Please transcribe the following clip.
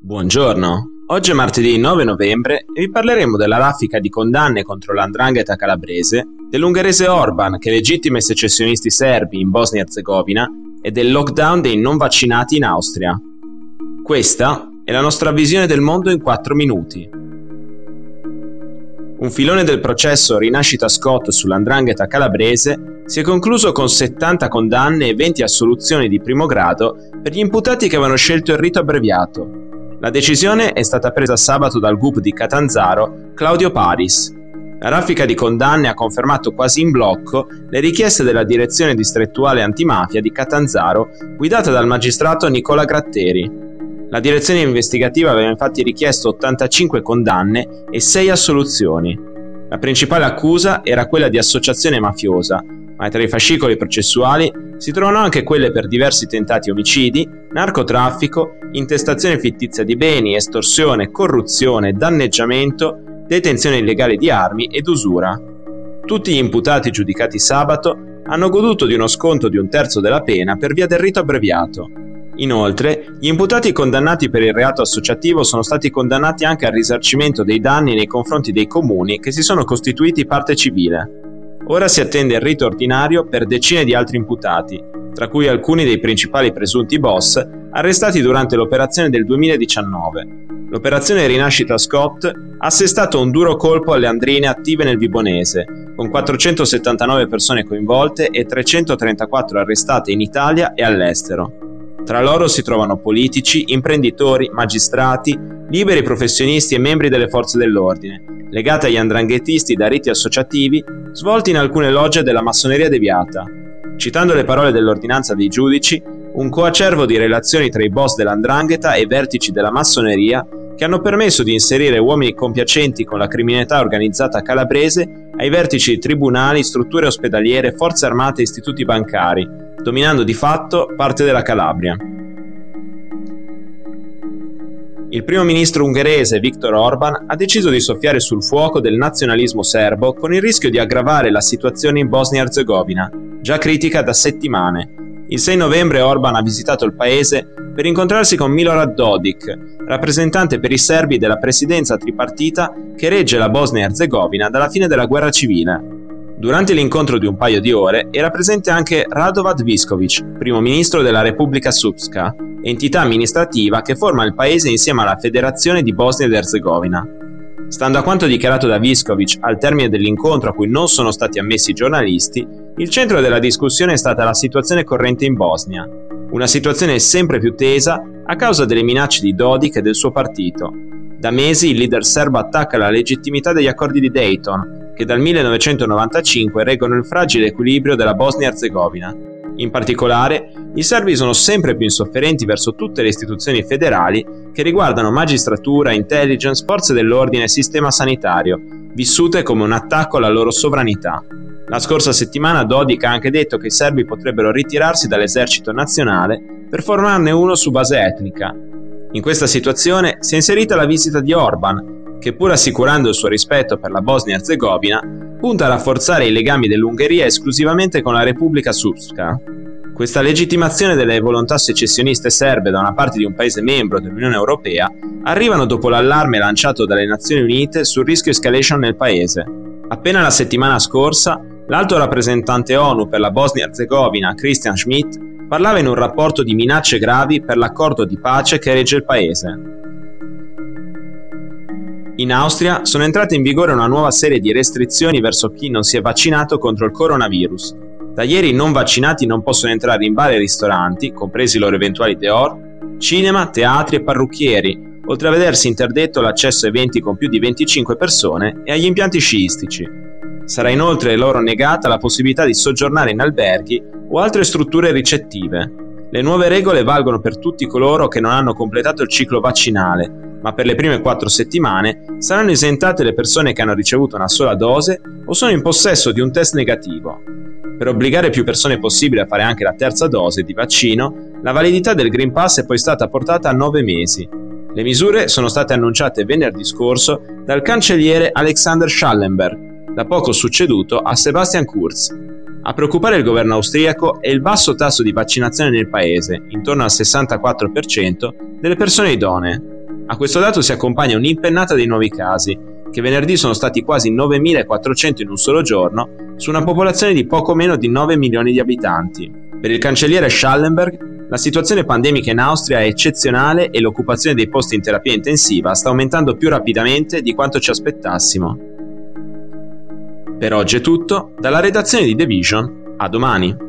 Buongiorno, oggi è martedì 9 novembre e vi parleremo della raffica di condanne contro l'andrangheta calabrese, dell'ungherese Orban che legittima i secessionisti serbi in Bosnia e Herzegovina e del lockdown dei non vaccinati in Austria. Questa è la nostra visione del mondo in 4 minuti. Un filone del processo Rinascita Scott sull'andrangheta calabrese si è concluso con 70 condanne e 20 assoluzioni di primo grado per gli imputati che avevano scelto il rito abbreviato, la decisione è stata presa sabato dal GUP di Catanzaro, Claudio Paris. La raffica di condanne ha confermato quasi in blocco le richieste della direzione distrettuale antimafia di Catanzaro, guidata dal magistrato Nicola Gratteri. La direzione investigativa aveva infatti richiesto 85 condanne e 6 assoluzioni. La principale accusa era quella di associazione mafiosa, ma tra i fascicoli processuali si trovano anche quelle per diversi tentati omicidi, narcotraffico, intestazione fittizia di beni, estorsione, corruzione, danneggiamento, detenzione illegale di armi ed usura. Tutti gli imputati giudicati sabato hanno goduto di uno sconto di un terzo della pena per via del rito abbreviato. Inoltre, gli imputati condannati per il reato associativo sono stati condannati anche al risarcimento dei danni nei confronti dei comuni che si sono costituiti parte civile. Ora si attende il rito ordinario per decine di altri imputati, tra cui alcuni dei principali presunti boss arrestati durante l'operazione del 2019. L'operazione Rinascita Scott ha assestato un duro colpo alle andrine attive nel Vibonese, con 479 persone coinvolte e 334 arrestate in Italia e all'estero. Tra loro si trovano politici, imprenditori, magistrati, liberi professionisti e membri delle forze dell'ordine, legate agli andranghetisti da riti associativi svolti in alcune logge della massoneria deviata. Citando le parole dell'ordinanza dei giudici, un coacervo di relazioni tra i boss dell'andrangheta e i vertici della massoneria che hanno permesso di inserire uomini compiacenti con la criminalità organizzata calabrese ai vertici di tribunali, strutture ospedaliere, forze armate e istituti bancari, dominando di fatto parte della Calabria. Il primo ministro ungherese Viktor Orban ha deciso di soffiare sul fuoco del nazionalismo serbo con il rischio di aggravare la situazione in Bosnia-Herzegovina, già critica da settimane. Il 6 novembre Orban ha visitato il paese per incontrarsi con Milorad Dodik, rappresentante per i serbi della presidenza tripartita che regge la Bosnia-Herzegovina dalla fine della guerra civile. Durante l'incontro di un paio di ore era presente anche Radovad Viskovic, primo ministro della Repubblica Srpska, entità amministrativa che forma il paese insieme alla Federazione di Bosnia ed Erzegovina. Stando a quanto dichiarato da Viskovic al termine dell'incontro a cui non sono stati ammessi giornalisti, il centro della discussione è stata la situazione corrente in Bosnia, una situazione sempre più tesa a causa delle minacce di Dodik e del suo partito. Da mesi il leader serbo attacca la legittimità degli accordi di Dayton, che dal 1995 reggono il fragile equilibrio della Bosnia-Herzegovina in particolare, i serbi sono sempre più insofferenti verso tutte le istituzioni federali che riguardano magistratura, intelligence, forze dell'ordine e sistema sanitario, vissute come un attacco alla loro sovranità. La scorsa settimana Dodik ha anche detto che i serbi potrebbero ritirarsi dall'esercito nazionale per formarne uno su base etnica. In questa situazione si è inserita la visita di Orban, che pur assicurando il suo rispetto per la Bosnia-Herzegovina, punta a rafforzare i legami dell'Ungheria esclusivamente con la Repubblica Srpska. Questa legittimazione delle volontà secessioniste serbe da una parte di un paese membro dell'Unione Europea arrivano dopo l'allarme lanciato dalle Nazioni Unite sul rischio escalation nel paese. Appena la settimana scorsa, l'alto rappresentante ONU per la Bosnia-Herzegovina, Christian Schmidt, parlava in un rapporto di minacce gravi per l'accordo di pace che regge il paese. In Austria sono entrate in vigore una nuova serie di restrizioni verso chi non si è vaccinato contro il coronavirus. Da ieri i non vaccinati non possono entrare in bar e ristoranti, compresi i loro eventuali dehors, cinema, teatri e parrucchieri, oltre a vedersi interdetto l'accesso a eventi con più di 25 persone e agli impianti sciistici. Sarà inoltre loro negata la possibilità di soggiornare in alberghi o altre strutture ricettive. Le nuove regole valgono per tutti coloro che non hanno completato il ciclo vaccinale ma per le prime quattro settimane saranno esentate le persone che hanno ricevuto una sola dose o sono in possesso di un test negativo. Per obbligare più persone possibile a fare anche la terza dose di vaccino, la validità del Green Pass è poi stata portata a nove mesi. Le misure sono state annunciate venerdì scorso dal cancelliere Alexander Schallenberg, da poco succeduto a Sebastian Kurz. A preoccupare il governo austriaco è il basso tasso di vaccinazione nel paese, intorno al 64% delle persone idonee. A questo dato si accompagna un'impennata dei nuovi casi, che venerdì sono stati quasi 9.400 in un solo giorno, su una popolazione di poco meno di 9 milioni di abitanti. Per il cancelliere Schallenberg, la situazione pandemica in Austria è eccezionale e l'occupazione dei posti in terapia intensiva sta aumentando più rapidamente di quanto ci aspettassimo. Per oggi è tutto, dalla redazione di The Vision, a domani.